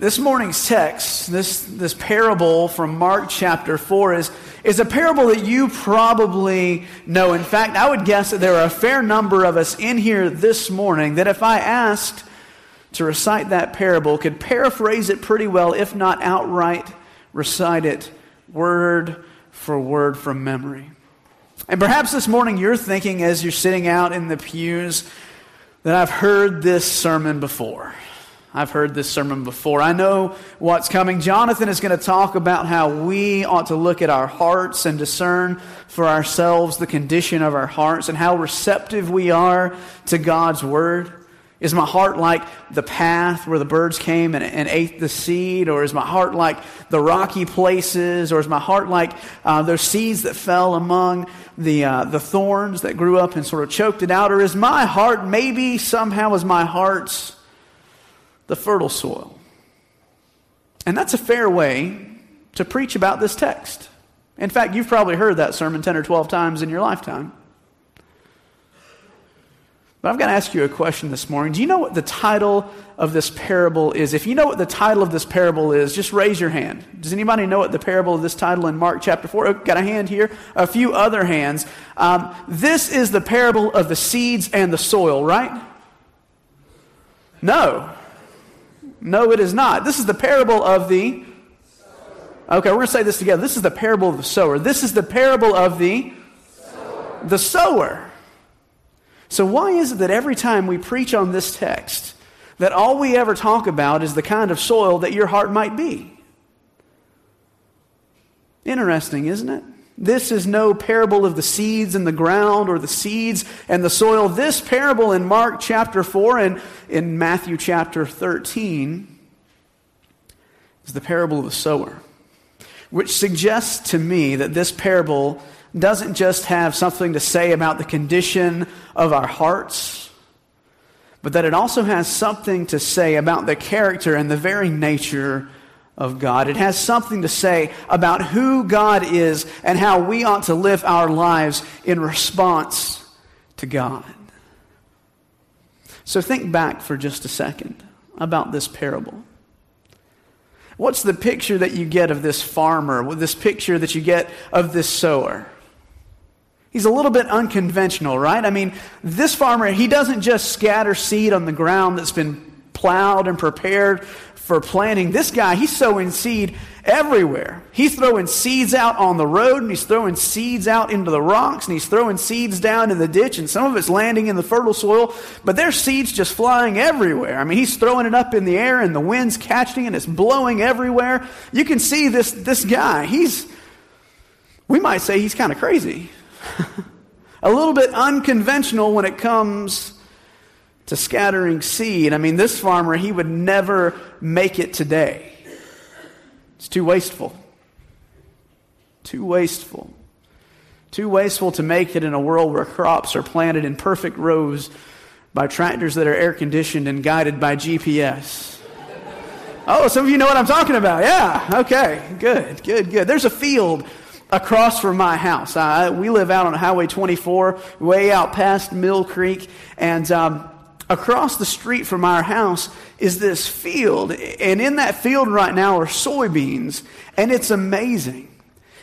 This morning's text, this, this parable from Mark chapter 4, is, is a parable that you probably know. In fact, I would guess that there are a fair number of us in here this morning that if I asked to recite that parable, could paraphrase it pretty well, if not outright recite it word for word from memory. And perhaps this morning you're thinking as you're sitting out in the pews that I've heard this sermon before. I've heard this sermon before. I know what's coming. Jonathan is going to talk about how we ought to look at our hearts and discern for ourselves the condition of our hearts and how receptive we are to God's word. Is my heart like the path where the birds came and, and, ate the seed? Or is my heart like the rocky places? Or is my heart like uh, those seeds that fell among the, uh, the thorns that grew up and sort of choked it out? Or is my heart, maybe somehow, is my heart's the fertile soil. And that's a fair way to preach about this text. In fact, you've probably heard that sermon 10 or 12 times in your lifetime. But I've got to ask you a question this morning. Do you know what the title of this parable is? If you know what the title of this parable is, just raise your hand. Does anybody know what the parable of this title in Mark chapter 4? Oh, got a hand here, a few other hands. Um, this is the parable of the seeds and the soil, right? No. No, it is not. This is the parable of the. Okay, we're going to say this together. This is the parable of the sower. This is the parable of the the sower. So why is it that every time we preach on this text, that all we ever talk about is the kind of soil that your heart might be? Interesting, isn't it? This is no parable of the seeds in the ground or the seeds and the soil. This parable in Mark chapter 4 and in Matthew chapter 13 is the parable of the sower, which suggests to me that this parable doesn't just have something to say about the condition of our hearts, but that it also has something to say about the character and the very nature of God. It has something to say about who God is and how we ought to live our lives in response to God. So think back for just a second about this parable. What's the picture that you get of this farmer, this picture that you get of this sower? He's a little bit unconventional, right? I mean, this farmer, he doesn't just scatter seed on the ground that's been plowed and prepared for planting. This guy, he's sowing seed everywhere. He's throwing seeds out on the road, and he's throwing seeds out into the rocks, and he's throwing seeds down in the ditch, and some of it's landing in the fertile soil, but there's seeds just flying everywhere. I mean, he's throwing it up in the air, and the wind's catching it, and it's blowing everywhere. You can see this, this guy. He's, we might say he's kind of crazy. a little bit unconventional when it comes to scattering seed. I mean, this farmer, he would never make it today. It's too wasteful. Too wasteful. Too wasteful to make it in a world where crops are planted in perfect rows by tractors that are air conditioned and guided by GPS. Oh, some of you know what I'm talking about. Yeah, okay, good, good, good. There's a field across from my house. Uh, we live out on Highway 24, way out past Mill Creek, and um, across the street from our house is this field. And in that field right now are soybeans. And it's amazing.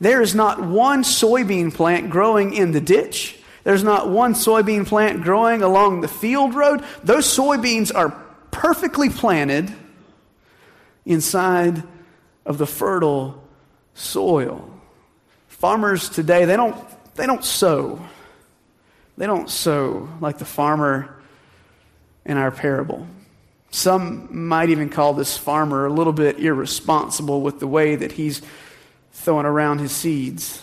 There is not one soybean plant growing in the ditch. There's not one soybean plant growing along the field road. Those soybeans are perfectly planted inside of the fertile soil. Farmers today, they don't, they don't sow. They don't sow like the farmer in our parable. Some might even call this farmer a little bit irresponsible with the way that he's throwing around his seeds.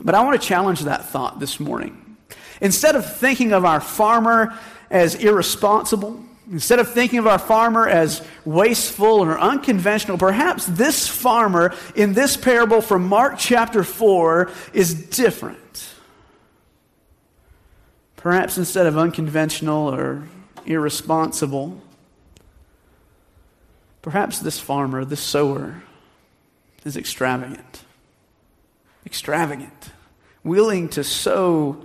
But I want to challenge that thought this morning. Instead of thinking of our farmer as irresponsible, instead of thinking of our farmer as wasteful or unconventional, perhaps this farmer in this parable from Mark chapter 4 is different. Perhaps instead of unconventional or irresponsible, perhaps this farmer, this sower, is extravagant. Extravagant. Willing to sow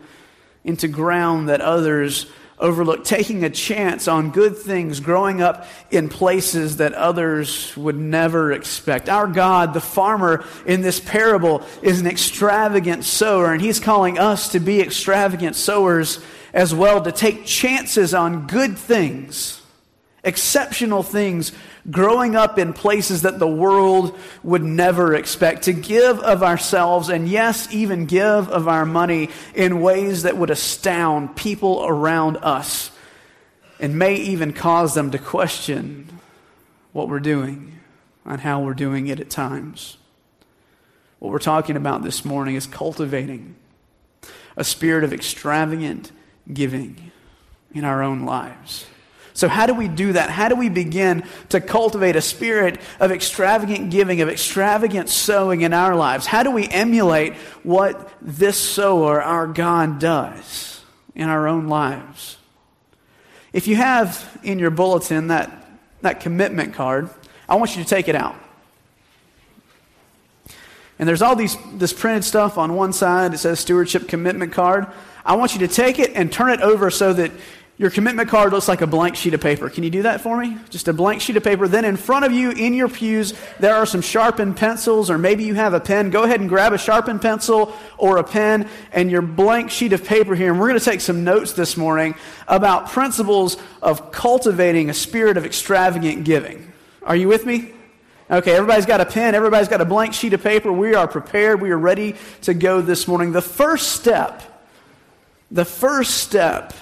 into ground that others overlook, taking a chance on good things, growing up in places that others would never expect. Our God, the farmer in this parable, is an extravagant sower, and he's calling us to be extravagant sowers as well, to take chances on good things, exceptional things growing up in places that the world would never expect, to give of ourselves, and yes, even give of our money in ways that would astound people around us and may even cause them to question what we're doing and how we're doing it at times. What we're talking about this morning is cultivating a spirit of extravagant giving in our own lives. So, how do we do that? How do we begin to cultivate a spirit of extravagant giving, of extravagant sowing in our lives? How do we emulate what this sower, our God, does in our own lives? If you have in your bulletin that, that commitment card, I want you to take it out. And there's all these, this printed stuff on one side. It says stewardship commitment card. I want you to take it and turn it over so that your commitment card looks like a blank sheet of paper. Can you do that for me? Just a blank sheet of paper. Then in front of you in your pews, there are some sharpened pencils, or maybe you have a pen. Go ahead and grab a sharpened pencil or a pen and your blank sheet of paper here. And we're going to take some notes this morning about principles of cultivating a spirit of extravagant giving. Are you with me? Okay, everybody's got a pen, everybody's got a blank sheet of paper. We are prepared, we are ready to go this morning. The first step, the first step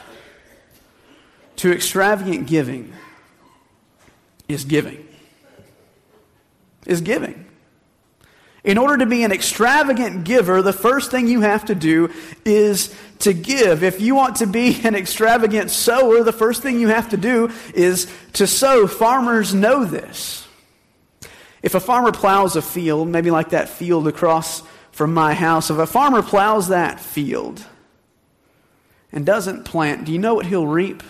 to extravagant giving is giving. Is giving. In order to be an extravagant giver, the first thing you have to do is to give. If you want to be an extravagant sower, the first thing you have to do is to sow. Farmers know this. If a farmer plows a field, maybe like that field across from my house, if a farmer plows that field and doesn't plant, do you know what he'll reap?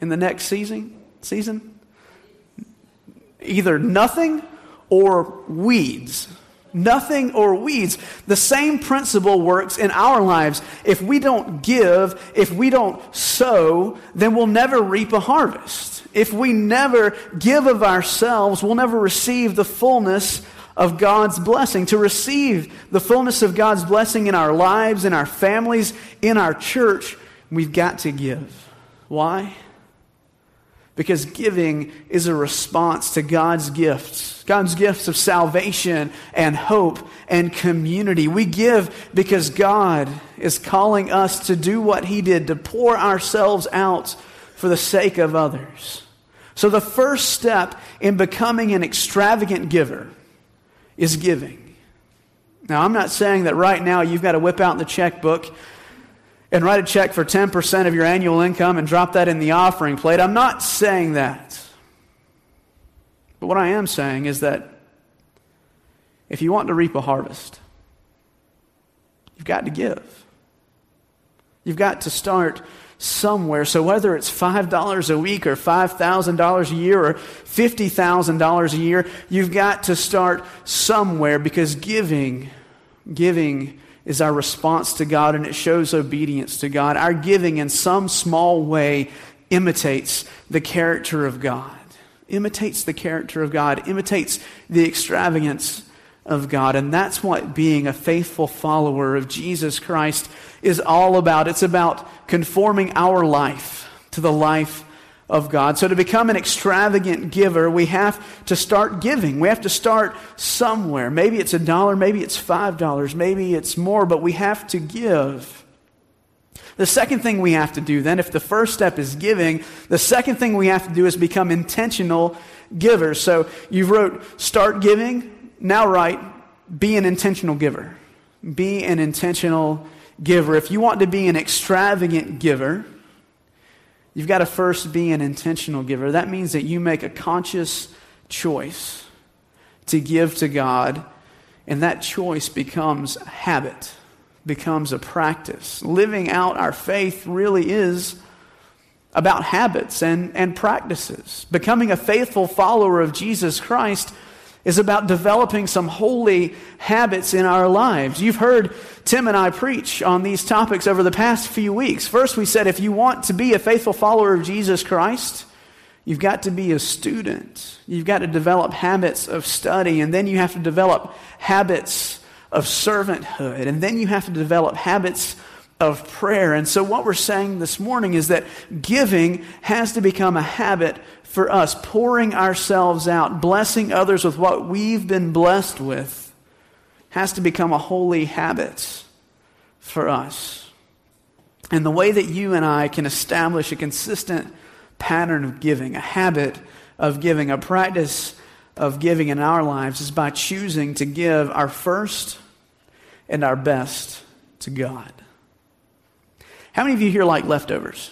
In the next season? Season? Either nothing or weeds. Nothing or weeds. The same principle works in our lives. If we don't give, if we don't sow, then we'll never reap a harvest. If we never give of ourselves, we'll never receive the fullness of God's blessing. To receive the fullness of God's blessing in our lives, in our families, in our church, we've got to give. Why? Because giving is a response to God's gifts, God's gifts of salvation and hope and community. We give because God is calling us to do what He did, to pour ourselves out for the sake of others. So, the first step in becoming an extravagant giver is giving. Now, I'm not saying that right now you've got to whip out the checkbook and write a check for 10% of your annual income and drop that in the offering plate. I'm not saying that. But what I am saying is that if you want to reap a harvest, you've got to give. You've got to start somewhere. So whether it's $5 a week or $5,000 a year or $50,000 a year, you've got to start somewhere because giving, giving is our response to God and it shows obedience to God. Our giving in some small way imitates the character of God, imitates the character of God, imitates the extravagance of God. And that's what being a faithful follower of Jesus Christ is all about. It's about conforming our life to the life of God. So to become an extravagant giver, we have to start giving. We have to start somewhere. Maybe it's a dollar, maybe it's five dollars, maybe it's more, but we have to give. The second thing we have to do then, if the first step is giving, the second thing we have to do is become intentional givers. So you wrote start giving, now write be an intentional giver. Be an intentional giver. If you want to be an extravagant giver, You've got to first be an intentional giver. That means that you make a conscious choice to give to God, and that choice becomes a habit, becomes a practice. Living out our faith really is about habits and, and practices. Becoming a faithful follower of Jesus Christ is about developing some holy habits in our lives. You've heard Tim and I preach on these topics over the past few weeks. First, we said if you want to be a faithful follower of Jesus Christ, you've got to be a student. You've got to develop habits of study, and then you have to develop habits of servanthood, and then you have to develop habits of prayer. And so, what we're saying this morning is that giving has to become a habit for us, pouring ourselves out, blessing others with what we've been blessed with, has to become a holy habit for us. And the way that you and I can establish a consistent pattern of giving, a habit of giving, a practice of giving in our lives is by choosing to give our first and our best to God. How many of you here like leftovers?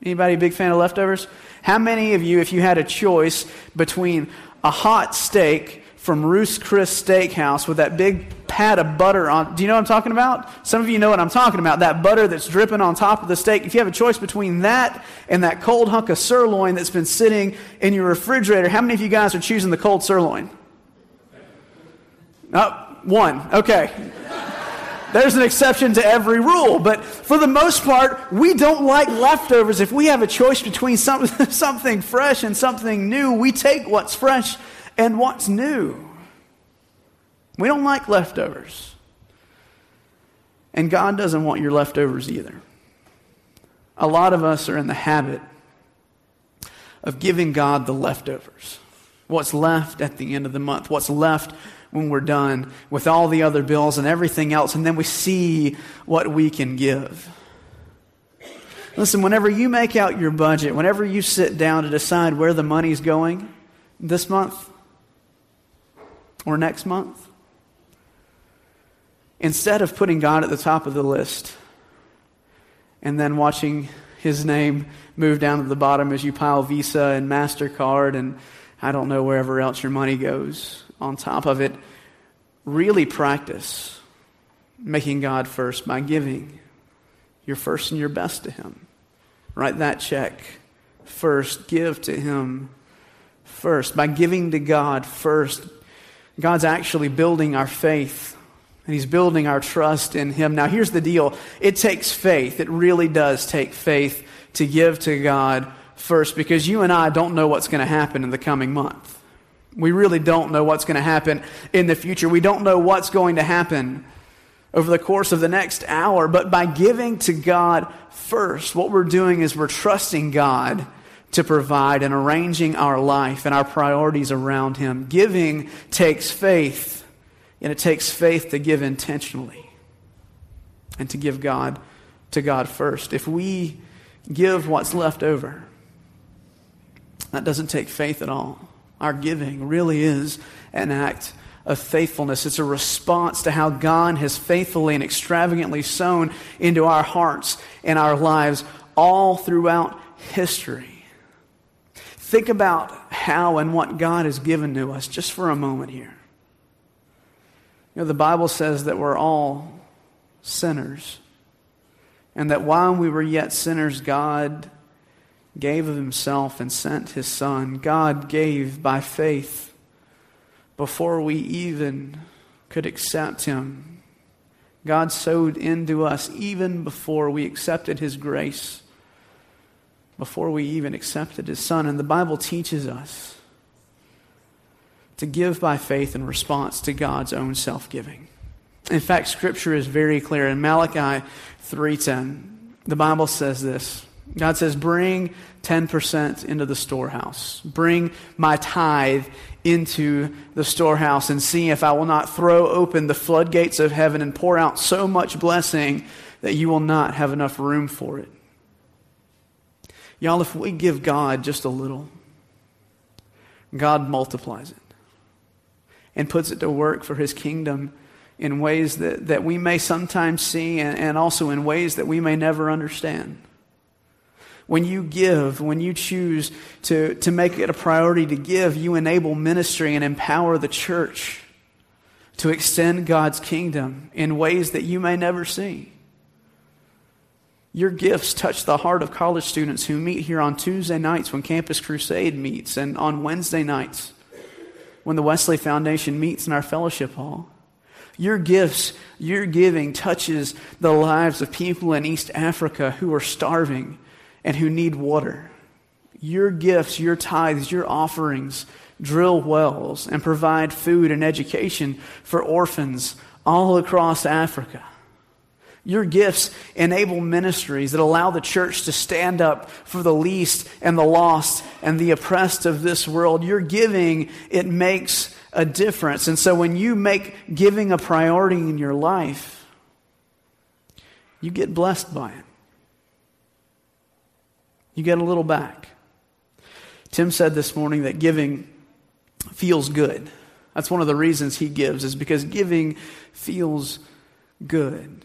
Anybody a big fan of leftovers? How many of you, if you had a choice between a hot steak from Ruth's Chris Steakhouse with that big pat of butter on, do you know what I'm talking about? Some of you know what I'm talking about. That butter that's dripping on top of the steak. If you have a choice between that and that cold hunk of sirloin that's been sitting in your refrigerator, how many of you guys are choosing the cold sirloin? Oh, one. Okay. There's an exception to every rule, but for the most part, we don't like leftovers. If we have a choice between something, something fresh and something new, we take what's fresh and what's new. We don't like leftovers. And God doesn't want your leftovers either. A lot of us are in the habit of giving God the leftovers. What's left at the end of the month, what's left when we're done with all the other bills and everything else, and then we see what we can give. Listen, whenever you make out your budget, whenever you sit down to decide where the money's going this month or next month, instead of putting God at the top of the list and then watching his name move down to the bottom as you pile Visa and MasterCard and I don't know wherever else your money goes, on top of it, really practice making God first by giving your first and your best to Him. Write that check first. Give to Him first. By giving to God first, God's actually building our faith and He's building our trust in Him. Now, here's the deal it takes faith. It really does take faith to give to God first because you and I don't know what's going to happen in the coming month. We really don't know what's going to happen in the future. We don't know what's going to happen over the course of the next hour. But by giving to God first, what we're doing is we're trusting God to provide and arranging our life and our priorities around Him. Giving takes faith, and it takes faith to give intentionally and to give God to God first. If we give what's left over, that doesn't take faith at all. Our giving really is an act of faithfulness. It's a response to how God has faithfully and extravagantly sown into our hearts and our lives all throughout history. Think about how and what God has given to us just for a moment here. You know, the Bible says that we're all sinners, and that while we were yet sinners, God gave of himself and sent his son. God gave by faith before we even could accept him. God sowed into us even before we accepted his grace, before we even accepted his son. And the Bible teaches us to give by faith in response to God's own self-giving. In fact, scripture is very clear in Malachi 3:10. The Bible says this, God says, Bring 10% into the storehouse. Bring my tithe into the storehouse and see if I will not throw open the floodgates of heaven and pour out so much blessing that you will not have enough room for it. Y'all, if we give God just a little, God multiplies it and puts it to work for his kingdom in ways that, that we may sometimes see and, and also in ways that we may never understand. When you give, when you choose to, to make it a priority to give, you enable ministry and empower the church to extend God's kingdom in ways that you may never see. Your gifts touch the heart of college students who meet here on Tuesday nights when Campus Crusade meets and on Wednesday nights when the Wesley Foundation meets in our fellowship hall. Your gifts, your giving touches the lives of people in East Africa who are starving and who need water. Your gifts, your tithes, your offerings drill wells and provide food and education for orphans all across Africa. Your gifts enable ministries that allow the church to stand up for the least and the lost and the oppressed of this world. Your giving, it makes a difference. And so when you make giving a priority in your life, you get blessed by it. You get a little back. Tim said this morning that giving feels good. That's one of the reasons he gives, is because giving feels good.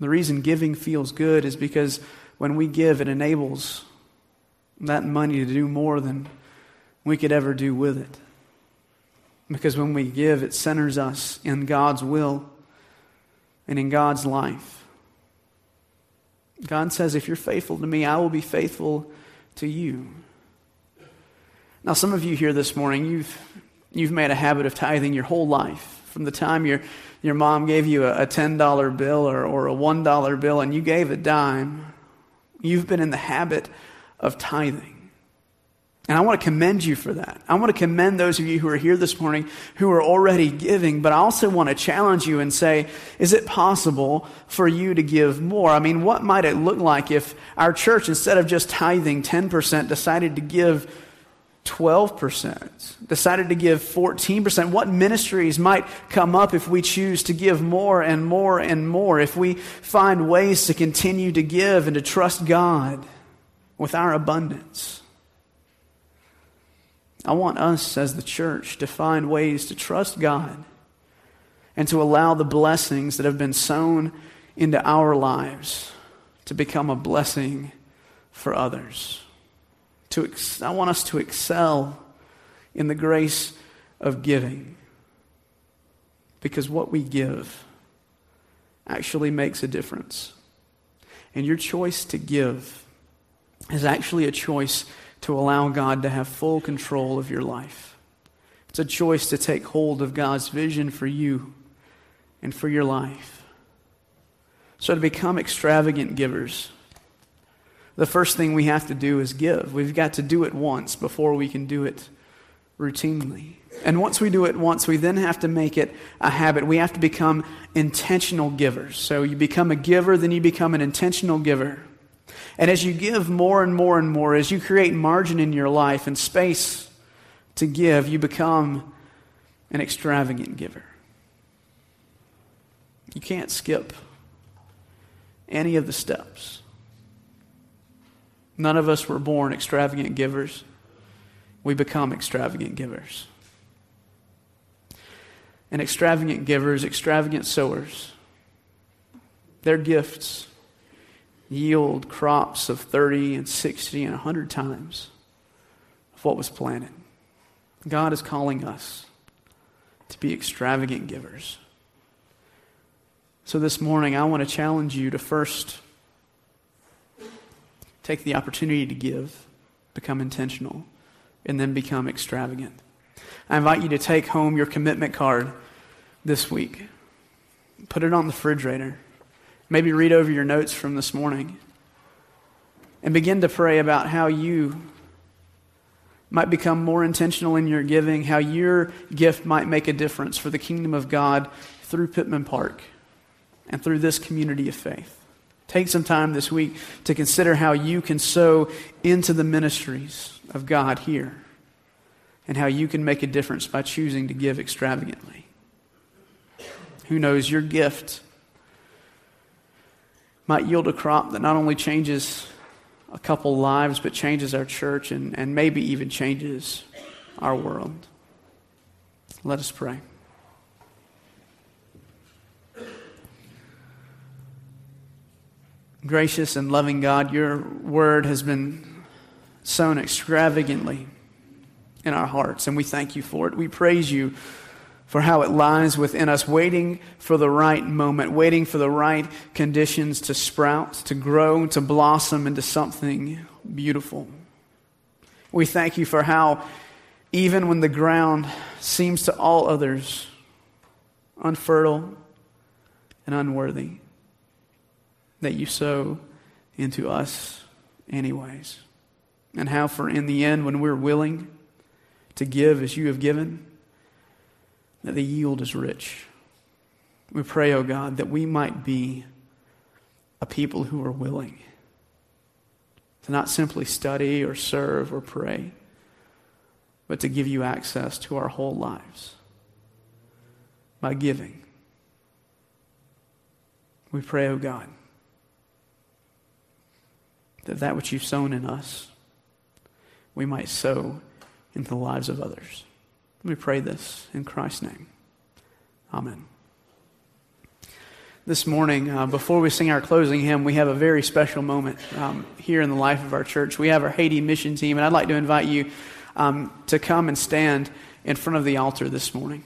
The reason giving feels good is because when we give, it enables that money to do more than we could ever do with it. Because when we give, it centers us in God's will and in God's life. God says, if you're faithful to me, I will be faithful to you. Now, some of you here this morning, you've, you've made a habit of tithing your whole life. From the time your, your mom gave you a, a $10 bill or, or a $1 bill and you gave a dime, you've been in the habit of tithing. And I want to commend you for that. I want to commend those of you who are here this morning who are already giving, but I also want to challenge you and say, is it possible for you to give more? I mean, what might it look like if our church, instead of just tithing 10%, decided to give 12%, decided to give 14%? What ministries might come up if we choose to give more and more and more? If we find ways to continue to give and to trust God with our abundance? I want us as the church to find ways to trust God and to allow the blessings that have been sown into our lives to become a blessing for others. To ex- I want us to excel in the grace of giving because what we give actually makes a difference. And your choice to give is actually a choice to allow God to have full control of your life. It's a choice to take hold of God's vision for you and for your life. So, to become extravagant givers, the first thing we have to do is give. We've got to do it once before we can do it routinely. And once we do it once, we then have to make it a habit. We have to become intentional givers. So you become a giver, then you become an intentional giver. And as you give more and more and more, as you create margin in your life and space to give, you become an extravagant giver. You can't skip any of the steps. None of us were born extravagant givers. We become extravagant givers. And extravagant givers, extravagant sowers, their gifts yield crops of 30 and 60 and 100 times of what was planted. God is calling us to be extravagant givers. So this morning, I want to challenge you to first take the opportunity to give, become intentional, and then become extravagant. I invite you to take home your commitment card this week. Put it on the refrigerator. Maybe read over your notes from this morning and begin to pray about how you might become more intentional in your giving, how your gift might make a difference for the kingdom of God through Pittman Park and through this community of faith. Take some time this week to consider how you can sow into the ministries of God here and how you can make a difference by choosing to give extravagantly. Who knows, your gift might yield a crop that not only changes a couple lives, but changes our church and, and maybe even changes our world. Let us pray. Gracious and loving God, your word has been sown extravagantly in our hearts, and we thank you for it. We praise you for how it lies within us, waiting for the right moment, waiting for the right conditions to sprout, to grow, to blossom into something beautiful. We thank you for how even when the ground seems to all others unfertile and unworthy, that you sow into us anyways. And how, for in the end, when we're willing to give as you have given, that the yield is rich. We pray, O oh God, that we might be a people who are willing to not simply study or serve or pray, but to give you access to our whole lives by giving. We pray, O oh God, that that which you've sown in us, we might sow into the lives of others. We pray this in Christ's name. Amen. This morning, uh, before we sing our closing hymn, we have a very special moment um, here in the life of our church. We have our Haiti mission team, and I'd like to invite you um, to come and stand in front of the altar this morning.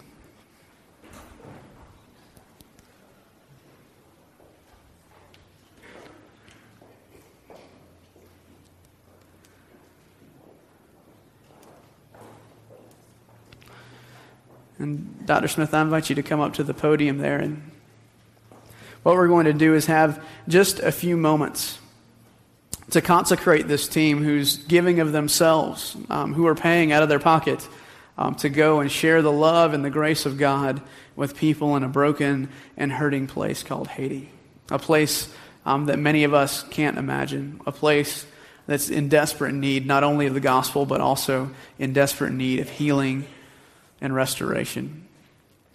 And Dr. Smith, I invite you to come up to the podium there. And what we're going to do is have just a few moments to consecrate this team who's giving of themselves, um, who are paying out of their pocket um, to go and share the love and the grace of God with people in a broken and hurting place called Haiti. A place um, that many of us can't imagine. A place that's in desperate need, not only of the gospel, but also in desperate need of healing and restoration.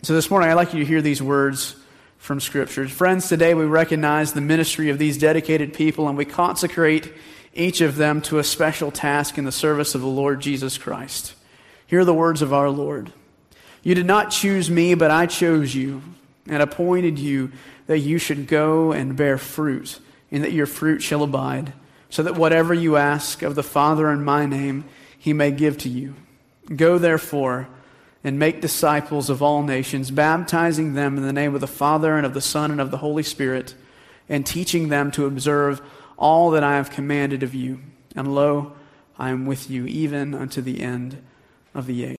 So this morning, I'd like you to hear these words from Scripture. Friends, today we recognize the ministry of these dedicated people and we consecrate each of them to a special task in the service of the Lord Jesus Christ. Hear the words of our Lord. You did not choose me, but I chose you and appointed you that you should go and bear fruit, and that your fruit shall abide, so that whatever you ask of the Father in my name, he may give to you. Go therefore and make disciples of all nations, baptizing them in the name of the Father and of the Son and of the Holy Spirit, and teaching them to observe all that I have commanded of you. And lo, I am with you even unto the end of the age.